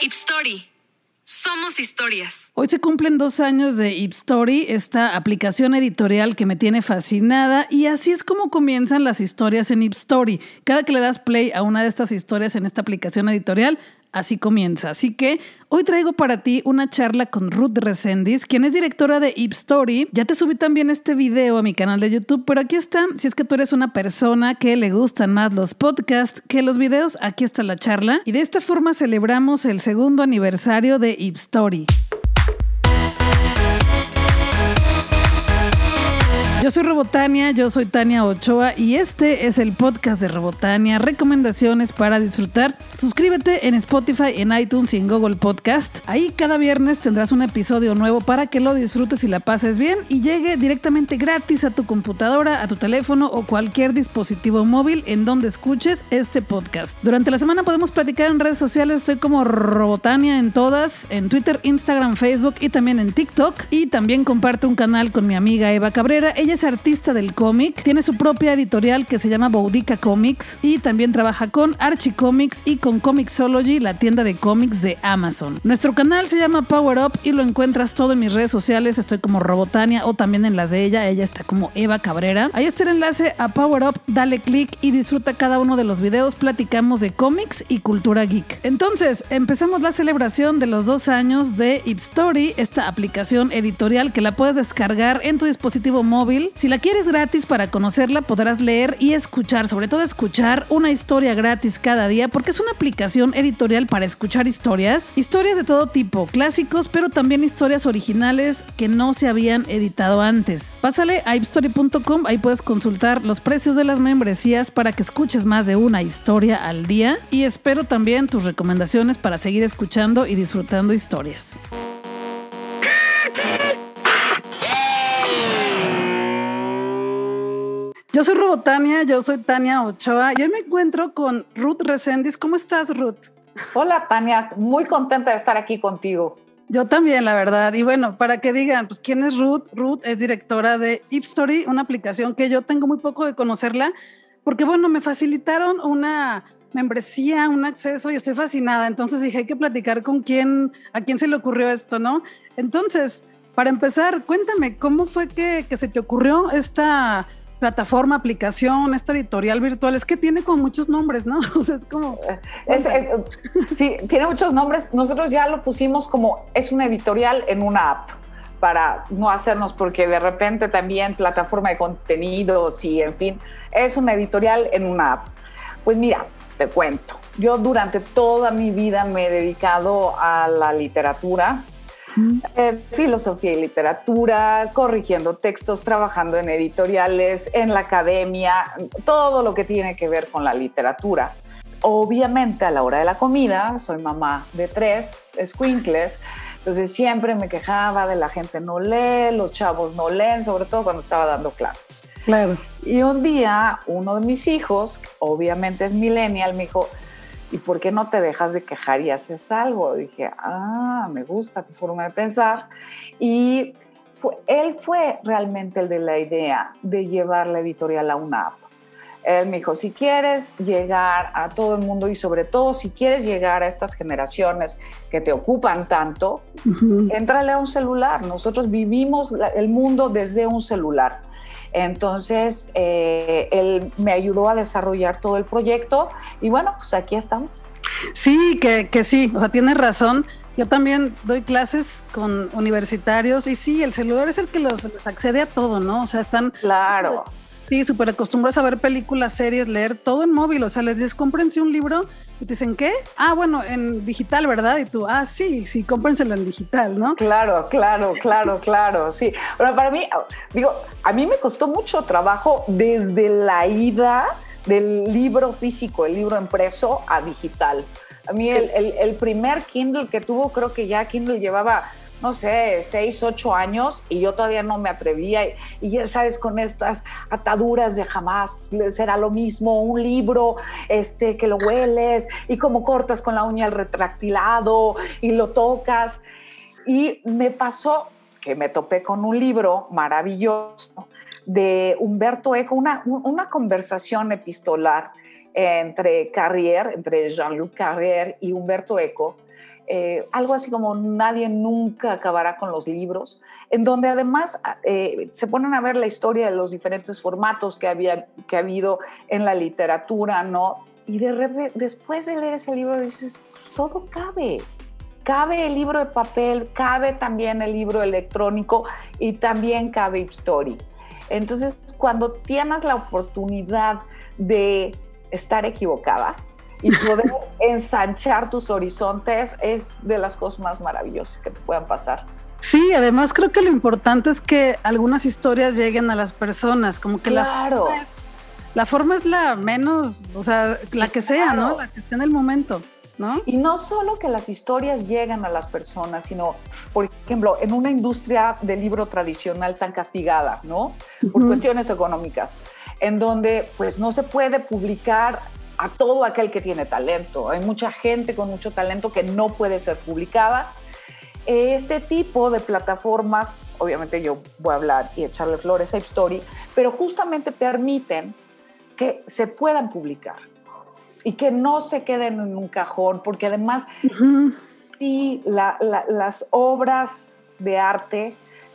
Ipstory. Somos historias. Hoy se cumplen dos años de Ipstory, esta aplicación editorial que me tiene fascinada y así es como comienzan las historias en Ipstory. Cada que le das play a una de estas historias en esta aplicación editorial, así comienza. Así que hoy traigo para ti una charla con Ruth Resendiz, quien es directora de Ip Story. Ya te subí también este video a mi canal de YouTube, pero aquí está. Si es que tú eres una persona que le gustan más los podcasts que los videos, aquí está la charla. Y de esta forma celebramos el segundo aniversario de Ip Story. Yo soy Robotania, yo soy Tania Ochoa y este es el podcast de Robotania, recomendaciones para disfrutar. Suscríbete en Spotify, en iTunes y en Google Podcast. Ahí cada viernes tendrás un episodio nuevo para que lo disfrutes y la pases bien y llegue directamente gratis a tu computadora, a tu teléfono o cualquier dispositivo móvil en donde escuches este podcast. Durante la semana podemos platicar en redes sociales, estoy como Robotania en todas, en Twitter, Instagram, Facebook y también en TikTok. Y también comparto un canal con mi amiga Eva Cabrera. Ella es artista del cómic, tiene su propia editorial que se llama Boudica Comics y también trabaja con Archie Comics y con Comixology, la tienda de cómics de Amazon. Nuestro canal se llama Power Up y lo encuentras todo en mis redes sociales, estoy como Robotania o también en las de ella, ella está como Eva Cabrera. Ahí está el enlace a Power Up, dale click y disfruta cada uno de los videos, platicamos de cómics y cultura geek. Entonces, empezamos la celebración de los dos años de Story, esta aplicación editorial que la puedes descargar en tu dispositivo móvil si la quieres gratis para conocerla, podrás leer y escuchar, sobre todo escuchar una historia gratis cada día, porque es una aplicación editorial para escuchar historias, historias de todo tipo, clásicos, pero también historias originales que no se habían editado antes. Pásale a ipstory.com, ahí puedes consultar los precios de las membresías para que escuches más de una historia al día y espero también tus recomendaciones para seguir escuchando y disfrutando historias. Yo soy Robotania, yo soy Tania Ochoa y hoy me encuentro con Ruth Resendiz. ¿Cómo estás, Ruth? Hola, Tania. Muy contenta de estar aquí contigo. Yo también, la verdad. Y bueno, para que digan, pues, ¿quién es Ruth? Ruth es directora de Ipstory, una aplicación que yo tengo muy poco de conocerla, porque, bueno, me facilitaron una membresía, un acceso y estoy fascinada. Entonces dije, hay que platicar con quién, a quién se le ocurrió esto, ¿no? Entonces, para empezar, cuéntame, ¿cómo fue que, que se te ocurrió esta plataforma, aplicación, esta editorial virtual, es que tiene como muchos nombres, ¿no? O sea, es como... Eh, sí, tiene muchos nombres. Nosotros ya lo pusimos como es una editorial en una app para no hacernos porque de repente también plataforma de contenidos y en fin, es una editorial en una app. Pues mira, te cuento, yo durante toda mi vida me he dedicado a la literatura, eh, filosofía y literatura, corrigiendo textos, trabajando en editoriales, en la academia, todo lo que tiene que ver con la literatura. Obviamente a la hora de la comida, soy mamá de tres squinkles, entonces siempre me quejaba de la gente no lee, los chavos no leen, sobre todo cuando estaba dando clases. Claro. Y un día uno de mis hijos, obviamente es millennial, me dijo, ¿y por qué no te dejas de quejar y haces algo? Dije, ah, me gusta tu forma de pensar. Y fue, él fue realmente el de la idea de llevar la editorial a una app. Él me dijo, si quieres llegar a todo el mundo y sobre todo si quieres llegar a estas generaciones que te ocupan tanto, entrale a un celular. Nosotros vivimos el mundo desde un celular. Entonces, eh, él me ayudó a desarrollar todo el proyecto y bueno, pues aquí estamos. Sí, que, que sí, o sea, tienes razón. Yo también doy clases con universitarios y sí, el celular es el que los, les accede a todo, ¿no? O sea, están... Claro. Sí, súper acostumbrados a ver películas, series, leer todo en móvil. O sea, les dices, cómprense un libro y te dicen, ¿qué? Ah, bueno, en digital, ¿verdad? Y tú, ah, sí, sí, cómprenselo en digital, ¿no? Claro, claro, claro, claro, sí. Pero para mí, digo, a mí me costó mucho trabajo desde la ida del libro físico, el libro impreso, a digital. A mí el, el primer Kindle que tuvo, creo que ya Kindle llevaba no sé, seis, ocho años y yo todavía no me atrevía. Y, ya sabes, con estas ataduras de jamás será lo mismo, un libro este, que lo hueles y como cortas con la uña el retractilado y lo tocas. Y me pasó que me topé con un libro maravilloso de Humberto Eco, una, una conversación epistolar entre Carrier, entre Jean-Luc Carrier y Humberto Eco, eh, algo así como Nadie nunca acabará con los libros, en donde además eh, se ponen a ver la historia de los diferentes formatos que, había, que ha habido en la literatura, ¿no? Y de repente, después de leer ese libro dices, pues todo cabe. Cabe el libro de papel, cabe también el libro electrónico y también cabe Story. Entonces, cuando tienes la oportunidad de estar equivocada, y poder ensanchar tus horizontes es de las cosas más maravillosas que te puedan pasar. Sí, además creo que lo importante es que algunas historias lleguen a las personas, como que la, forma es, la forma es la menos, o sea, la que sea, ¿no? La que esté en el momento. ¿No? Y no solo que las historias llegan a las personas, sino, por ejemplo, en una industria del libro tradicional tan castigada, ¿no? Por cuestiones económicas, en donde pues no se puede publicar a todo aquel que tiene talento. Hay mucha gente con mucho talento que no puede ser publicada. Este tipo de plataformas, obviamente yo voy a hablar y echarle flores a Story, pero justamente permiten que se puedan publicar y que no se queden en un cajón, porque además y las obras de arte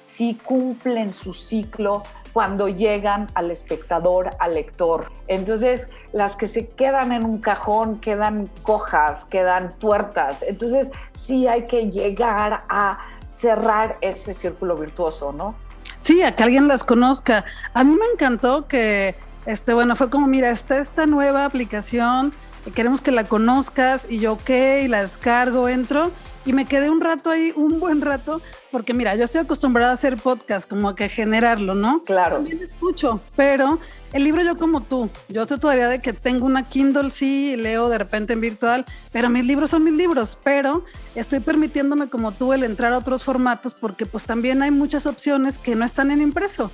sí cumplen su ciclo cuando llegan al espectador, al lector. Entonces, las que se quedan en un cajón quedan cojas, quedan tuertas. Entonces, sí hay que llegar a cerrar ese círculo virtuoso, ¿no? Sí, a que alguien las conozca. A mí me encantó que, este, bueno, fue como, mira, está esta nueva aplicación, queremos que la conozcas, y yo, ok, la descargo, entro, y me quedé un rato ahí, un buen rato, porque mira, yo estoy acostumbrada a hacer podcast, como a que generarlo, ¿no? Claro. También escucho, pero el libro yo como tú, yo estoy todavía de que tengo una Kindle, sí, leo de repente en virtual, pero mis libros son mis libros, pero estoy permitiéndome como tú el entrar a otros formatos porque pues también hay muchas opciones que no están en impreso.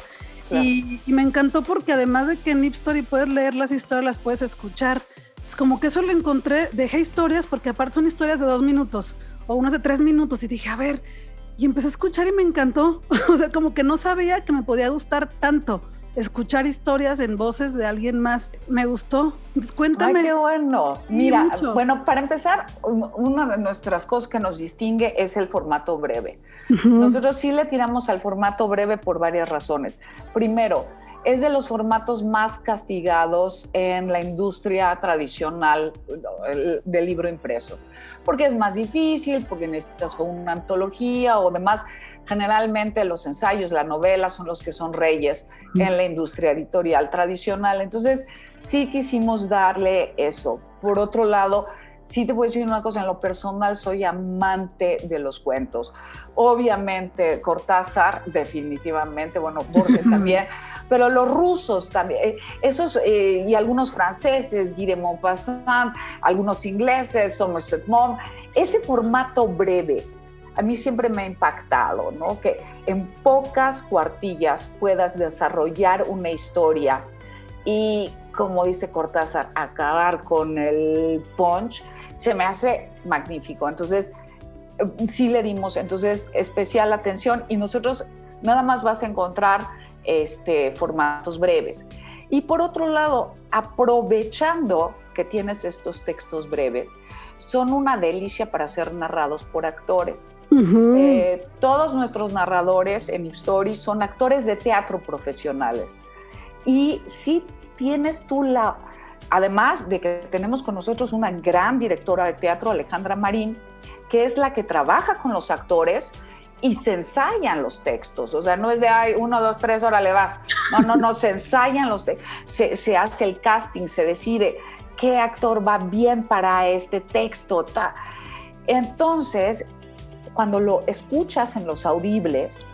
Y, y, me encantó porque además de que en Story puedes leer las historias, las puedes escuchar. Es como que eso lo encontré, dejé historias porque aparte son historias de dos minutos o unos de tres minutos y dije, a ver, y empecé a escuchar y me encantó. o sea, como que no sabía que me podía gustar tanto escuchar historias en voces de alguien más. Me gustó. Entonces, cuéntame. Ay, qué bueno. Mira, bueno, para empezar, una de nuestras cosas que nos distingue es el formato breve. Nosotros sí le tiramos al formato breve por varias razones. Primero, es de los formatos más castigados en la industria tradicional del libro impreso, porque es más difícil, porque necesitas una antología o demás. Generalmente los ensayos, la novela son los que son reyes en la industria editorial tradicional. Entonces, sí quisimos darle eso. Por otro lado, sí te puedo decir una cosa, en lo personal soy amante de los cuentos. Obviamente Cortázar, definitivamente, bueno, Borges también, pero los rusos también, eh, esos eh, y algunos franceses, Guy de Maupassant, algunos ingleses, Somerset Maugham, ese formato breve, a mí siempre me ha impactado, ¿no? Que en pocas cuartillas puedas desarrollar una historia y, como dice Cortázar, acabar con el punch, se me hace magnífico. Entonces, sí le dimos entonces especial atención y nosotros nada más vas a encontrar este, formatos breves. Y por otro lado, aprovechando que tienes estos textos breves, son una delicia para ser narrados por actores. Eh, todos nuestros narradores en Story son actores de teatro profesionales. Y si tienes tú la, además de que tenemos con nosotros una gran directora de teatro, Alejandra Marín, que es la que trabaja con los actores y se ensayan los textos. O sea, no es de, ay, uno, dos, tres, ahora le vas. No, no, no, se ensayan los textos. Se, hace el casting, se decide qué actor va bien para este texto. Entonces, cuando lo escuchas en los audibles,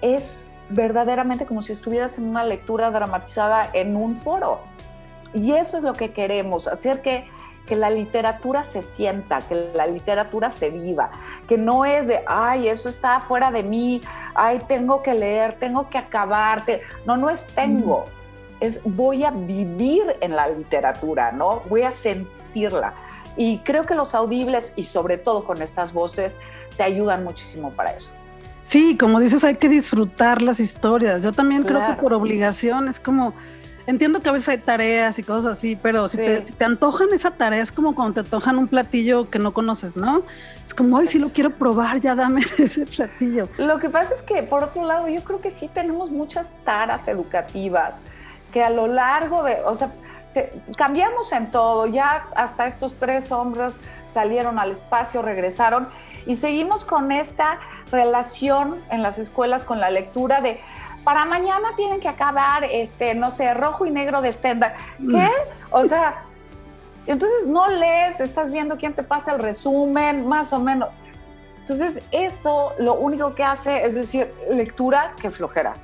es verdaderamente como si estuvieras en una lectura dramatizada en un foro. Y eso es lo que queremos, hacer que que la literatura se sienta, que la literatura se viva, que no es de, ay, eso está fuera de mí, ay, tengo que leer, tengo que acabarte. No, no es tengo, es voy a vivir en la literatura, ¿no? Voy a sentirla. Y creo que los audibles y sobre todo con estas voces te ayudan muchísimo para eso. Sí, como dices, hay que disfrutar las historias. Yo también creo que por obligación es como entiendo que a veces hay tareas y cosas así, pero si, te, si, te, antojan esa tarea, es como cuando te antojan un platillo que no conoces, ¿no? Es como, ay, si lo quiero probar, ya dame ese platillo. Lo que pasa es que, por otro lado, yo creo que sí tenemos muchas taras educativas que a lo largo de, o sea, cambiamos en todo, ya hasta estos tres hombres salieron al espacio, regresaron y seguimos con esta relación en las escuelas con la lectura de para mañana tienen que acabar, este, no sé, rojo y negro de Stendhal. ¿Qué? O sea, entonces no lees, estás viendo quién te pasa el resumen, más o menos. Entonces eso lo único que hace es decir, lectura que flojera,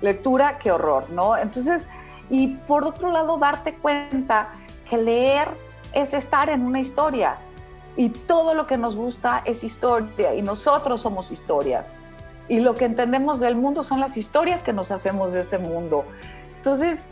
lectura que horror, ¿no? Entonces, y por otro lado, darte cuenta que leer es estar en una historia y todo lo que nos gusta es historia y nosotros somos historias y lo que entendemos del mundo son las historias que nos hacemos de ese mundo. Entonces,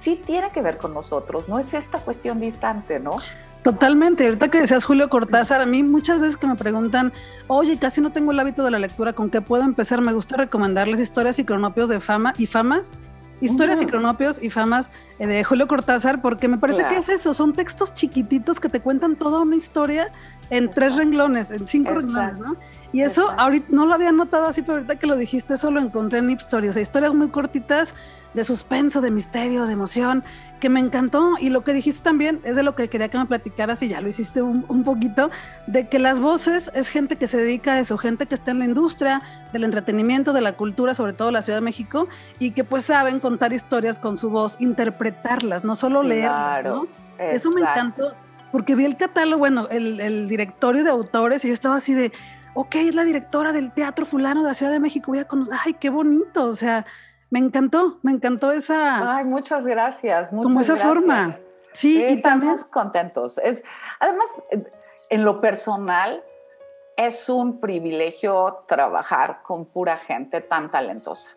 sí tiene que ver con nosotros, no es esta cuestión distante, ¿no? Totalmente. Ahorita que decías Julio Cortázar, a mí muchas veces que me preguntan, oye, casi no tengo el hábito de la lectura, ¿con qué puedo empezar? Me gusta recomendarles historias y cronopios de fama y famas Historias y cronopios y famas eh, de Julio Cortázar, porque me parece que es eso, son textos chiquititos que te cuentan toda una historia en tres renglones, en cinco renglones, ¿no? Y eso ahorita no lo había notado así, pero ahorita que lo dijiste, eso lo encontré en Ip Story, o sea, historias muy cortitas de suspenso, de misterio, de emoción, que me encantó. Y lo que dijiste también es de lo que quería que me platicaras, y ya lo hiciste un, un, poquito, de que las voces es gente que se dedica a eso, gente que está en la industria del entretenimiento, de la cultura, sobre todo la Ciudad de México, y que pues saben contar historias con su voz, interpretarlas, no solo leerlas, ¿no? Eso me encantó, porque vi el catálogo, bueno, el, el directorio de autores, y yo estaba así de, ok, es la directora del Teatro Fulano de la Ciudad de México, voy a conocer, ay, qué bonito, o sea, me encantó, me encantó esa. Ay, muchas gracias. Muchas como esa forma. Sí, y estamos contentos. Es, además, en lo personal, es un privilegio trabajar con pura gente tan talentosa.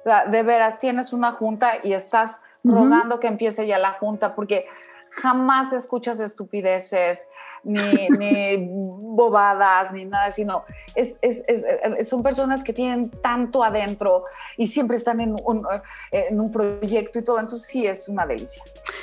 O sea, de veras, tienes una junta y estás rogando que empiece ya la junta porque jamás escuchas estupideces, ni, ni bobadas, ni nada, sino es, es, es, son personas que tienen tanto adentro y siempre están en un, en un proyecto y todo, entonces sí es una delicia.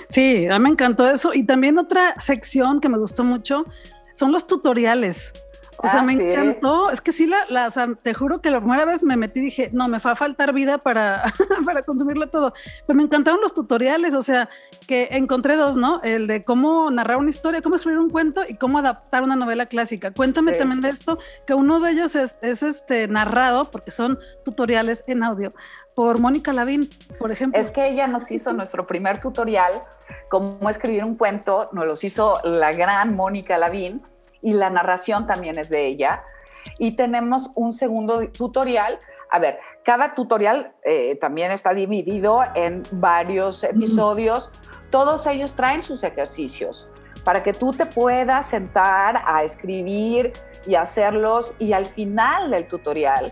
Sí, a mí me encantó eso. Y también otra sección que me gustó mucho son los tutoriales. O sea, ah, me encantó. Es que sí, la, la te juro que la primera vez me metí y dije, no, me va a faltar vida para, para consumirlo todo. Pero me encantaron los tutoriales, o sea, que encontré dos, ¿no? El de cómo narrar una historia, cómo escribir un cuento y cómo adaptar una novela clásica. Cuéntame también de esto, que uno de ellos es, es este narrado, porque son tutoriales en audio, por Mónica Lavín, por ejemplo. Es que ella nos hizo nuestro primer tutorial, cómo escribir un cuento, nos los hizo la gran Mónica Lavín y la narración también es de ella. Y tenemos un segundo tutorial. A ver, cada tutorial eh, también está dividido en varios episodios. Todos ellos traen sus ejercicios para que tú te puedas sentar a escribir y hacerlos y al final del tutorial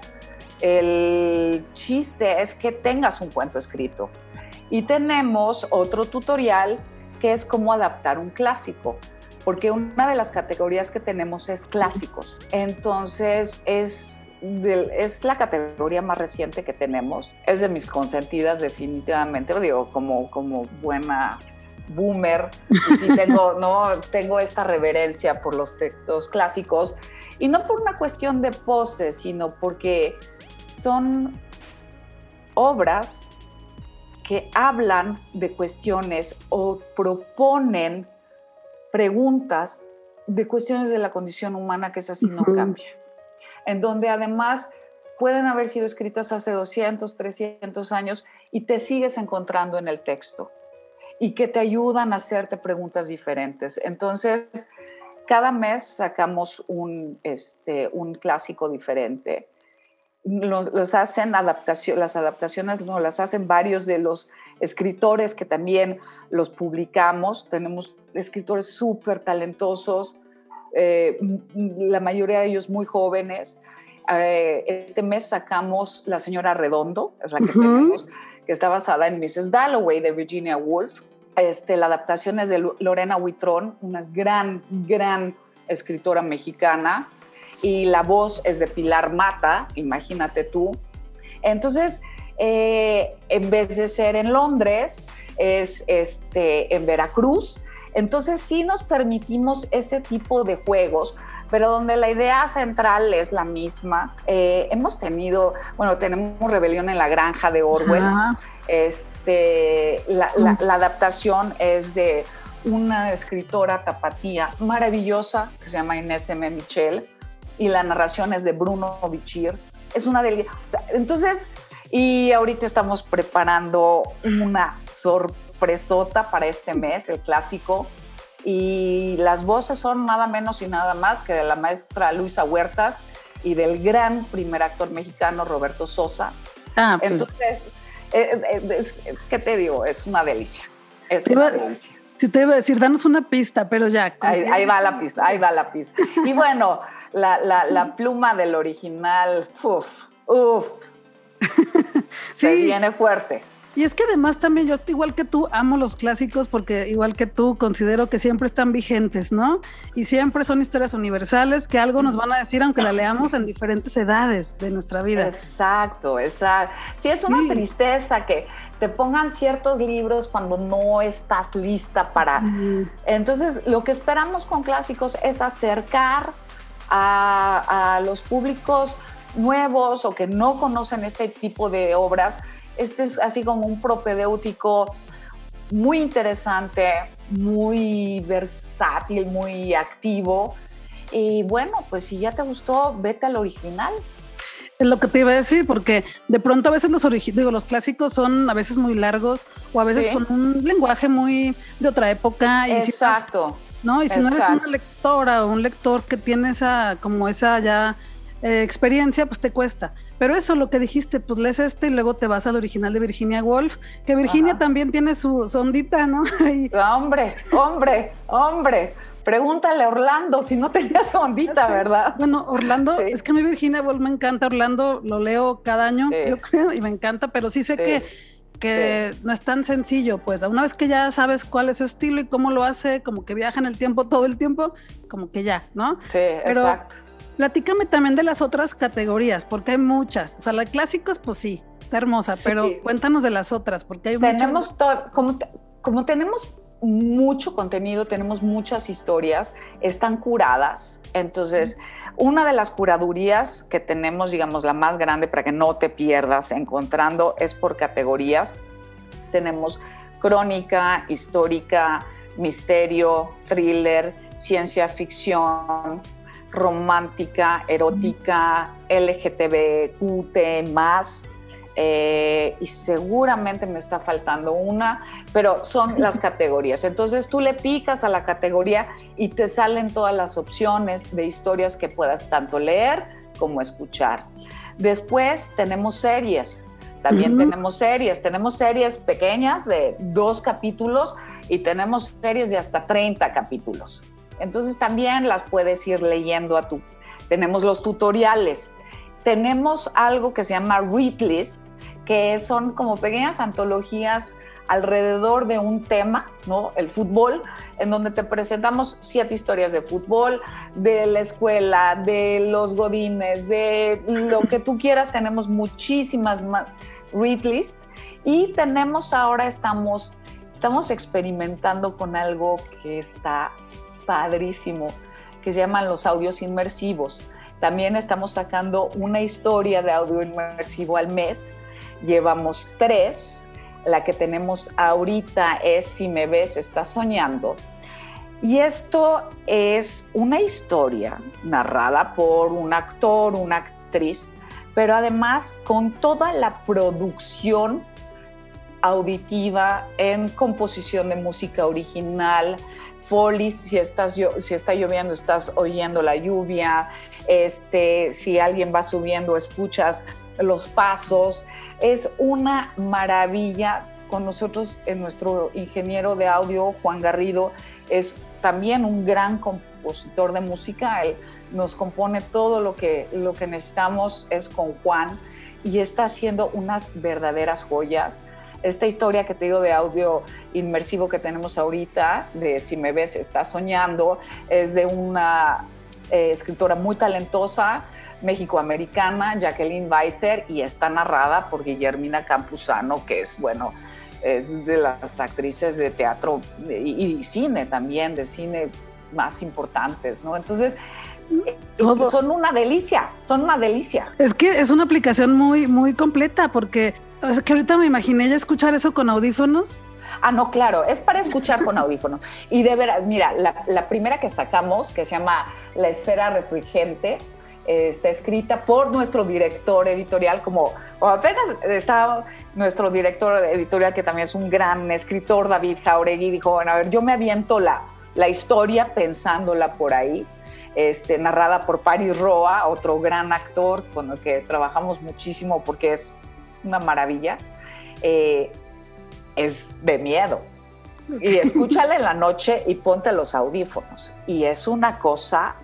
el chiste es que tengas un cuento escrito. Y tenemos otro tutorial que es cómo adaptar un clásico porque una de las categorías que tenemos es clásicos. Entonces es, es la categoría más reciente que tenemos. Es de mis consentidas definitivamente, digo, como, como buena boomer, pues sí tengo, ¿no? tengo esta reverencia por los textos clásicos y no por una cuestión de pose, sino porque son obras que hablan de cuestiones o proponen preguntas de cuestiones de la condición humana que es así no cambia, en donde además pueden haber sido escritas hace 200, 300 años y te sigues encontrando en el texto y que te ayudan a hacerte preguntas diferentes. Entonces, cada mes sacamos un, este, un clásico diferente. Los, hacen adaptación, las adaptaciones no las hacen varios de los escritores que también los publicamos. Tenemos escritores súper talentosos, eh, la mayoría de ellos muy jóvenes. Eh, este mes sacamos La Señora Redondo, es la que tenemos, que está basada en Mrs. Dalloway de Virginia Woolf. Este, la adaptación es de Lorena Huitrón, una gran, gran escritora mexicana. Y la voz es de Pilar Mata, imagínate tú. Entonces, eh, en vez de ser en Londres, es este, en Veracruz. Entonces sí nos permitimos ese tipo de juegos, pero donde la idea central es la misma. Eh, hemos tenido, bueno, tenemos Rebelión en la Granja de Orwell. Este, la, la, adaptación es de una escritora tapatía maravillosa que se llama Inés M. Michel y la narración es de Bruno Bichir. Es una delicia. entonces, y ahorita estamos preparando una sorpresota para este mes, el clásico. Y las voces son nada menos y nada más que de la maestra Luisa Huertas y del gran primer actor mexicano Roberto Sosa. Ah, pues. Entonces, eh, eh, ¿qué te digo? Es una delicia. Es una delicia. Si te iba a decir, danos una pista, pero ya. Ahí, va la pista, ahí va la pista. Y bueno, la, la, la pluma del original, uff, uff. sí. Se viene fuerte. Y es que además también yo, igual que tú, amo los clásicos porque igual que tú, considero que siempre están vigentes, ¿no? Y siempre son historias universales que algo nos van a decir aunque la leamos en diferentes edades de nuestra vida. Exacto, exacto. Sí, es una tristeza que te pongan ciertos libros cuando no estás lista para... Entonces, lo que esperamos con clásicos es acercar a, a los públicos nuevos o que no conocen este tipo de obras este es así como un propedéutico muy interesante, muy versátil, muy activo. Y bueno, pues si ya te gustó, vete al original. Es lo que te iba a decir, porque de pronto a veces los digo, los clásicos son a veces muy largos o a veces con un lenguaje muy de otra época. Y Exacto. ¿no? Y si no eres una lectora o un lector que tiene esa, como esa ya eh, experiencia, pues te cuesta. Pero eso, lo que dijiste, pues lees este y luego te vas al original de Virginia Woolf, que Virginia también tiene su, ondita, ¿no? Hombre, hombre, hombre. Pregúntale a Orlando si no tenía su ondita, ¿verdad? Bueno, Orlando, es que a mí Virginia Woolf me encanta. Orlando lo leo cada año, yo creo, y me encanta, pero sí sé que que no es tan sencillo, pues una vez que ya sabes cuál es su estilo y cómo lo hace, como que viaja en el tiempo todo el tiempo, como que ya, ¿no? Sí, exacto. Platícame también de las otras categorías, porque hay muchas. O sea, la clásicos, pues sí, está hermosa, pero cuéntanos de las otras, porque hay tenemos muchas. Como, como tenemos mucho contenido, tenemos muchas historias, están curadas. Entonces, una de las curadurías que tenemos, digamos, la más grande para que no te pierdas encontrando es por categorías. Tenemos crónica, histórica, misterio, thriller, ciencia ficción, romántica, erótica, LGTBQT más. Eh, y seguramente me está faltando una, pero son las categorías. Entonces tú le picas a la categoría y te salen todas las opciones de historias que puedas tanto leer como escuchar. Después tenemos series. También tenemos series. Tenemos series pequeñas de dos capítulos y tenemos series de hasta 30 capítulos. Entonces también las puedes ir leyendo a tu... Tenemos los tutoriales. Tenemos algo que se llama Read List, que son como pequeñas antologías alrededor de un tema, ¿no? El fútbol, en donde te presentamos siete historias de fútbol, de la escuela, de los godines, de lo que tú quieras. Tenemos muchísimas read list y tenemos ahora estamos estamos experimentando con algo que está padrísimo que se llaman los audios inmersivos. También estamos sacando una historia de audio inmersivo al mes. Llevamos tres. La que tenemos ahorita es Si me ves, estás soñando. Y esto es una historia narrada por un actor, una actriz, pero además con toda la producción auditiva en composición de música original, folies, si, está lloviendo, estás oyendo la lluvia, este, si alguien va subiendo, escuchas los pasos. Es una maravilla. Con nosotros, en nuestro ingeniero de audio, Juan Garrido, es también un gran compositor de música. Él nos compone todo lo que, lo que necesitamos, es con Juan, y está haciendo unas verdaderas joyas esta historia que te digo de audio inmersivo que tenemos ahorita, de Si me ves, estás soñando, es de una eh, escritora muy talentosa, mexicoamericana, Jacqueline Weiser, y está narrada por Guillermina Campuzano, que es, bueno, es de las actrices de teatro y, cine también, de cine más importantes, ¿no? Entonces, son una delicia, son una delicia. Es que es una aplicación muy, muy completa, porque es que ahorita me imaginé ya escuchar eso con audífonos. Ah, no, claro, es para escuchar con audífonos. Y de verdad, mira, la, primera que sacamos, que se llama La Esfera Refrigente, está escrita por nuestro director editorial, como apenas estaba nuestro director editorial, que también es un gran escritor, David Jauregui, dijo, bueno, a ver, yo me aviento la, la historia pensándola por ahí, este, narrada por Paris Roa, otro gran actor con el que trabajamos muchísimo porque es una maravilla. Eh, es de miedo. Y escúchala en la noche y ponte los audífonos. Y es una cosa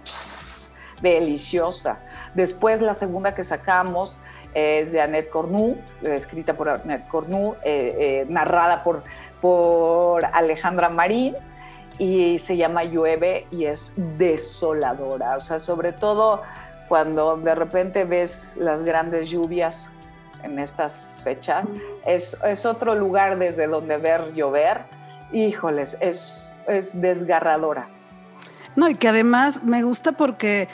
deliciosa. Después la segunda que sacamos es de Annette Cornu, escrita por Annette Cornu, eh, eh, narrada por, por Alejandra Marín y se llama Llueve y es desoladora. O sea, sobre todo cuando de repente ves las grandes lluvias en estas fechas, es, es otro lugar desde donde ver llover. Híjoles, es, es desgarradora. No, y que además me gusta porque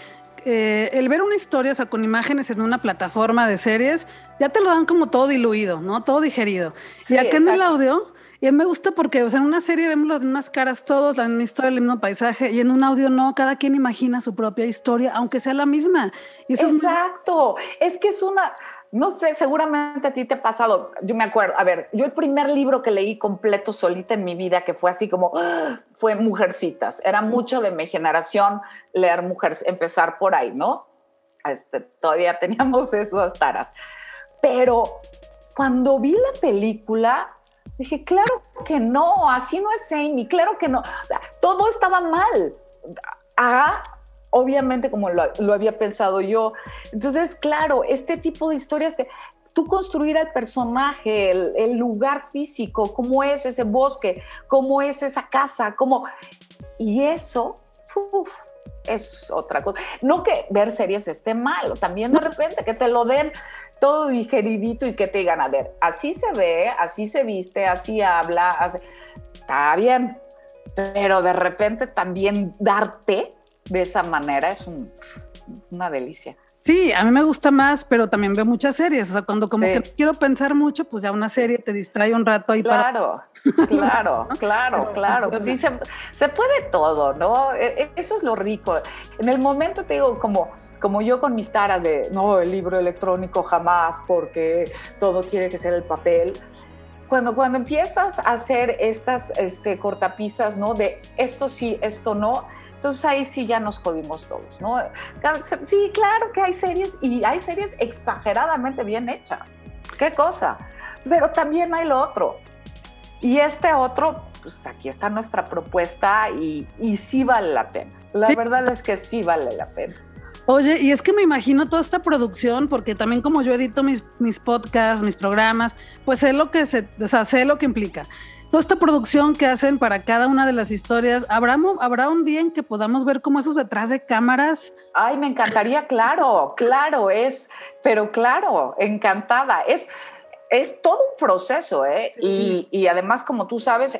eh, el ver una historia, o sea, con imágenes en una plataforma de series, ya te lo dan como todo diluido, ¿no? Todo digerido. y acá en el audio, y me gusta porque, o sea, en una serie vemos las mismas caras todos, la misma historia, el mismo paisaje, y en un audio no, cada quien imagina su propia historia, aunque sea la misma. Exacto, es que es una no sé, seguramente a ti te ha pasado. Yo me acuerdo, a ver, yo el primer libro que leí completo solita en mi vida, que fue así como, fue Mujercitas. Era mucho de mi generación leer Mujeres, empezar por ahí, ¿no? Este, todavía teníamos esas taras. Pero cuando vi la película, dije, claro que no, así no es Amy, claro que no. Todo estaba mal. Ah, obviamente como lo, había pensado yo. Entonces, claro, este tipo de historias, de, tú construir al personaje, el, lugar físico, cómo es ese bosque, cómo es esa casa, cómo... Y eso, es otra cosa. No que ver series esté mal, también de repente que te lo den todo digeridito y que te digan, a ver, así se ve, así se viste, así habla, está bien, pero de repente también darte de esa manera es una delicia. Sí, a mí me gusta más, pero también veo muchas series. O sea, cuando como que quiero pensar mucho, pues ya una serie te distrae un rato ahí claro, para. Claro, claro, claro. Pues sí, se, puede todo, ¿no? E, e, eso es lo rico. En el momento te digo, como, como yo con mis taras de no, el libro electrónico jamás, porque todo quiere que sea el papel. Cuando, cuando empiezas a hacer estas este, cortapisas, ¿no? De esto sí, esto no, entonces ahí sí ya nos jodimos todos, ¿no? Sí, claro que hay series y hay series exageradamente bien hechas. ¿Qué cosa? Pero también hay lo otro. Y este otro, pues aquí está nuestra propuesta y, y sí vale la pena. La verdad es que sí vale la pena. Oye, y es que me imagino toda esta producción, porque también como yo edito mis, mis podcasts, mis programas, pues sé lo que se, o sea, sé lo que implica toda esta producción que hacen para cada una de las historias, ¿habrá, ¿habrá un día en que podamos ver cómo esos detrás de cámaras? Ay, me encantaría, claro, claro, es, pero claro, encantada. Es, es todo un proceso, ¿eh? Y, y además, como tú sabes,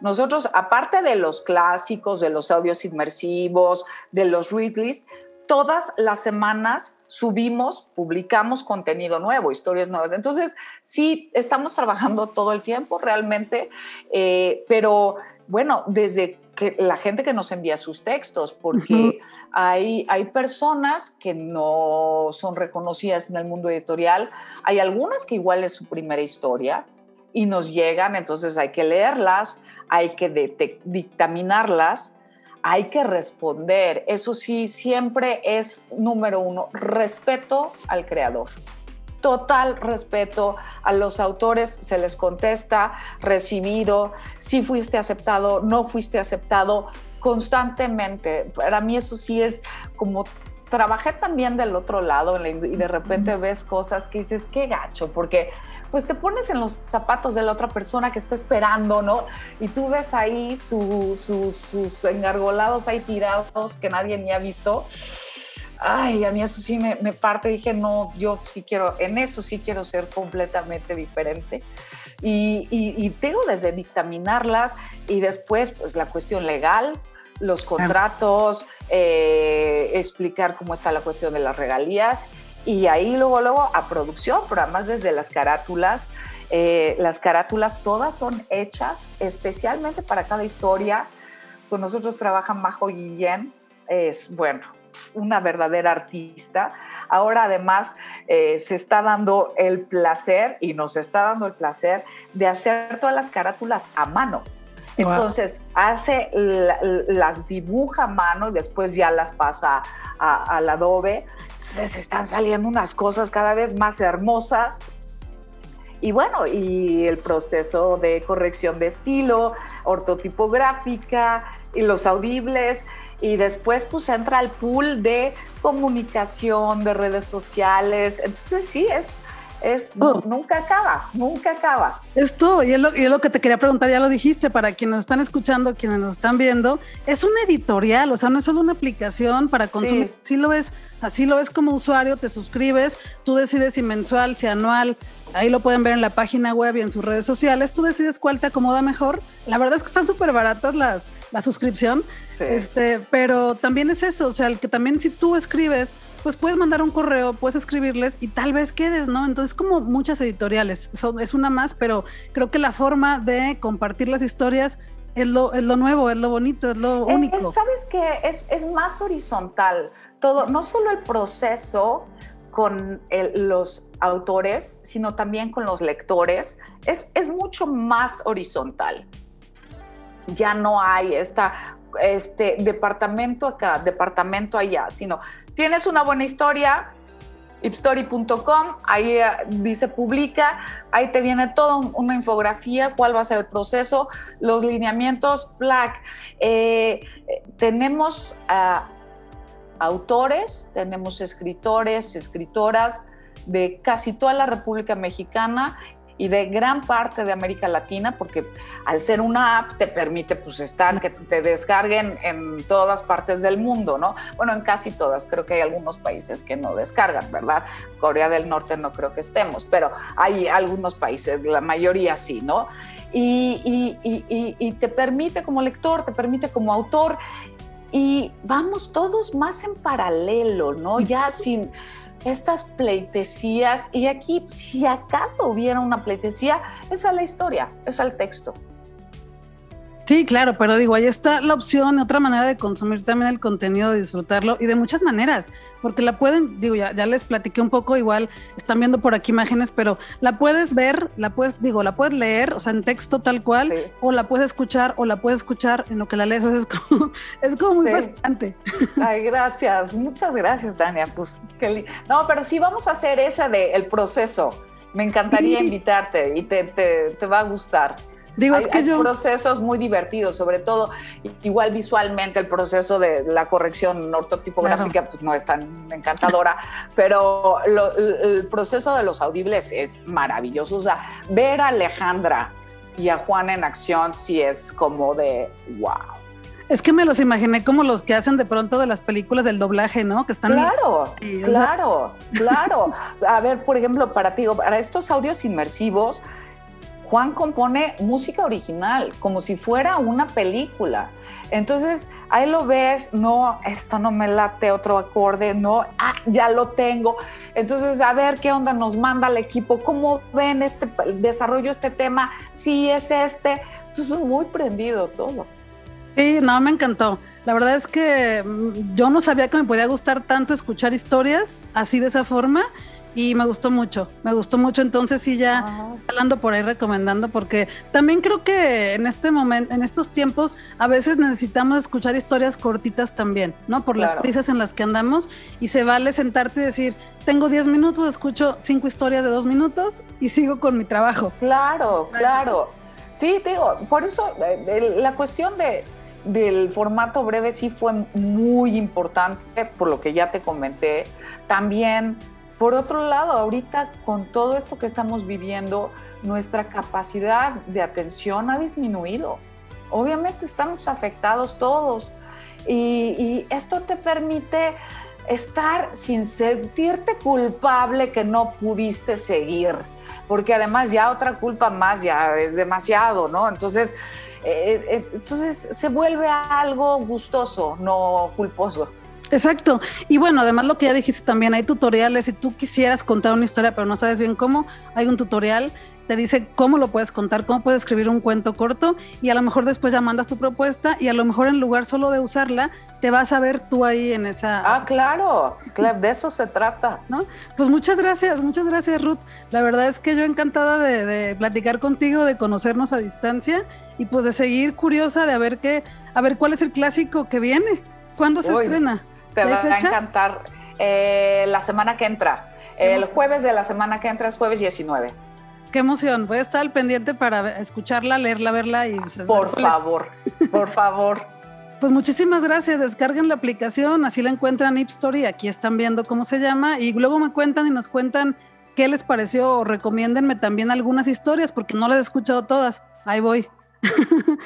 nosotros, aparte de los clásicos, de los audios inmersivos, de los Ridleys, todas las semanas subimos, publicamos contenido nuevo, historias nuevas. Entonces, sí, estamos trabajando todo el tiempo realmente, eh, pero bueno, desde que la gente que nos envía sus textos, porque hay, hay personas que no son reconocidas en el mundo editorial, hay algunas que igual es su primera historia y nos llegan, entonces hay que leerlas, hay que dictaminarlas hay que responder. Eso sí, siempre es número uno, respeto al creador. Total respeto a los autores, se les contesta, recibido, si fuiste aceptado, no fuiste aceptado, constantemente. Para mí eso sí es como trabajé también del otro lado y de repente ves cosas que dices, qué gacho, porque pues te pones en los zapatos de la otra persona que está esperando, ¿no? Y tú ves ahí sus engargolados ahí tirados que nadie ni ha visto. Ay, a mí eso sí me, me parte. Dije, no, yo sí quiero, en eso sí quiero ser completamente diferente. Y, y, tengo desde dictaminarlas y después, pues la cuestión legal, los contratos, eh, explicar cómo está la cuestión de las regalías y ahí luego, luego a producción, pero además desde las carátulas. Eh, las carátulas todas son hechas especialmente para cada historia. Con nosotros trabaja Majo Guillén, es, bueno, una verdadera artista. Ahora además eh, se está dando el placer, y nos está dando el placer, de hacer todas las carátulas a mano. Entonces hace, las dibuja a mano y después ya las pasa al adobe. Entonces están saliendo unas cosas cada vez más hermosas. Y bueno, y el proceso de corrección de estilo, ortotipográfica y los audibles. Y después pues entra el pool de comunicación, de redes sociales. Entonces sí, es, es nunca acaba, nunca acaba. Esto, y es, lo, y es lo que te quería preguntar, ya lo dijiste, para quienes nos están escuchando, quienes nos están viendo, es un editorial, o sea, no es solo una aplicación para consumir, sí, lo es, así lo ves como usuario, te suscribes, tú decides si mensual, si anual, ahí lo pueden ver en la página web y en sus redes sociales, tú decides cuál te acomoda mejor. La verdad es que están súper baratas las, la suscripción, este, pero también es eso, o sea, el que también si tú escribes, pues puedes mandar un correo, puedes escribirles y tal vez quedes, ¿no? Entonces, como muchas editoriales, es una más, pero creo que la forma de compartir las historias es lo, es lo nuevo, es lo bonito, es lo único. ¿Sabes qué? Es, es más horizontal. Todo, no solo el proceso con los autores, sino también con los lectores, es, es mucho más horizontal. Ya no hay esta este departamento acá, departamento allá, sino tienes una buena historia, ipstory.com, ahí eh, dice publica, ahí te viene toda una infografía, cuál va a ser el proceso, los lineamientos, plaque. Eh, tenemos autores, tenemos escritores, escritoras de casi toda la República Mexicana y de gran parte de América Latina, porque al ser una app te permite pues estar, que te descarguen en todas partes del mundo, ¿no? Bueno, en casi todas, creo que hay algunos países que no descargan, ¿verdad? Corea del Norte no creo que estemos, pero hay algunos países, la mayoría sí, ¿no? Y, y, y te permite como lector, te permite como autor, y vamos todos más en paralelo, ¿no? Ya sin estas pleitesías, y aquí si acaso hubiera una pleitesía, esa es la historia, es el texto. Sí, claro, pero digo, ahí está la opción, otra manera de consumir también el contenido, de disfrutarlo y de muchas maneras, porque la pueden, digo, ya, ya les platiqué un poco, igual están viendo por aquí imágenes, pero la puedes ver, la puedes, digo, la puedes leer, o sea, en texto tal cual, o la puedes escuchar, o la puedes escuchar en lo que la lees, es como, es como muy fascinante. Ay, gracias, muchas gracias, Tania, pues, qué no, pero sí vamos a hacer esa de el proceso, me encantaría invitarte y te, te, te va a gustar. Digo, hay, es que yo... procesos muy divertidos, sobre todo, igual visualmente el proceso de la corrección ortotipográfica pues no es tan encantadora, pero el proceso de los audibles es maravilloso. O sea, ver a Alejandra y a Juan en acción sí es como de wow. Es que me los imaginé como los que hacen de pronto de las películas del doblaje, ¿no? Que están. Claro, claro, claro. a ver, por ejemplo, para ti, para estos audios inmersivos, Juan compone música original, como si fuera una película. Entonces, ahí lo ves, no, esto no me late otro acorde, no, ah, ya lo tengo. Entonces, a ver qué onda nos manda el equipo, cómo ven este desarrollo, este tema, si es este. Entonces, muy prendido todo. Sí, no, me encantó. La verdad es que mm, yo no sabía que me podía gustar tanto escuchar historias así de esa forma y me gustó mucho, me gustó mucho. Entonces sí ya hablando por ahí recomendando porque también creo que en este momento, en estos tiempos, a veces necesitamos escuchar historias cortitas también, ¿no? Por las prisas en las que andamos y se vale sentarte y decir, tengo 10 minutos, escucho cinco historias de dos minutos y sigo con mi trabajo. Claro, claro. Sí, digo, por eso eh, la cuestión de del formato breve sí fue muy importante, por lo que ya te comenté. También, por otro lado, ahorita con todo esto que estamos viviendo, nuestra capacidad de atención ha disminuido. Obviamente estamos afectados todos y, esto te permite estar sin sentirte culpable que no pudiste seguir, porque además ya otra culpa más ya es demasiado, ¿no? Entonces, eh, eh, entonces se vuelve algo gustoso, no culposo. Exacto. Y bueno, además lo que ya dijiste también, hay tutoriales, si tú quisieras contar una historia pero no sabes bien cómo, hay un tutorial te dice cómo lo puedes contar, cómo puedes escribir un cuento corto y a lo mejor después ya mandas tu propuesta y a lo mejor en lugar solo de usarla, te vas a ver tú ahí en esa... Ah, claro, de eso se trata. ¿No? Pues muchas gracias, muchas gracias Ruth. La verdad es que yo encantada de, platicar contigo, de conocernos a distancia y pues de seguir curiosa de a ver qué, a ver cuál es el clásico que viene. ¿Cuándo se estrena? Te va a encantar eh, la semana que entra. El jueves de la semana que entra es jueves 19. Qué emoción. Voy a estar al pendiente para escucharla, leerla, verla y... Por favor, por favor. Pues muchísimas gracias. Descarguen la aplicación, así la encuentran Story. Aquí están viendo cómo se llama y luego me cuentan y nos cuentan qué les pareció o recomiéndenme también algunas historias porque no las he escuchado todas. Ahí voy.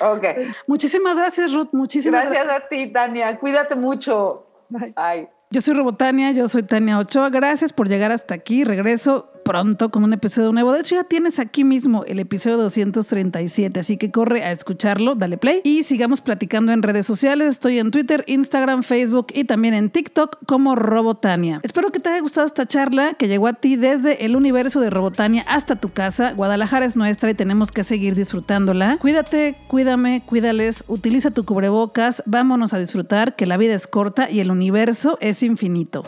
Ok. muchísimas gracias, Ruth. Muchísimas gracias. Gracias a ti, Tania. Cuídate mucho. Bye. Yo soy Robotania, yo soy Tania Ochoa. Gracias por llegar hasta aquí. Regreso pronto con un episodio nuevo. De hecho, ya tienes aquí mismo el episodio 237, así que corre a escucharlo, dale play y sigamos platicando en redes sociales. Estoy en Twitter, Instagram, Facebook y también en TikTok como Robotania. Espero que te haya gustado esta charla que llegó a ti desde el universo de Robotania hasta tu casa. Guadalajara es nuestra y tenemos que seguir disfrutándola. Cuídate, cuídame, cuídales, utiliza tu cubrebocas, vámonos a disfrutar que la vida es corta y el universo es infinito.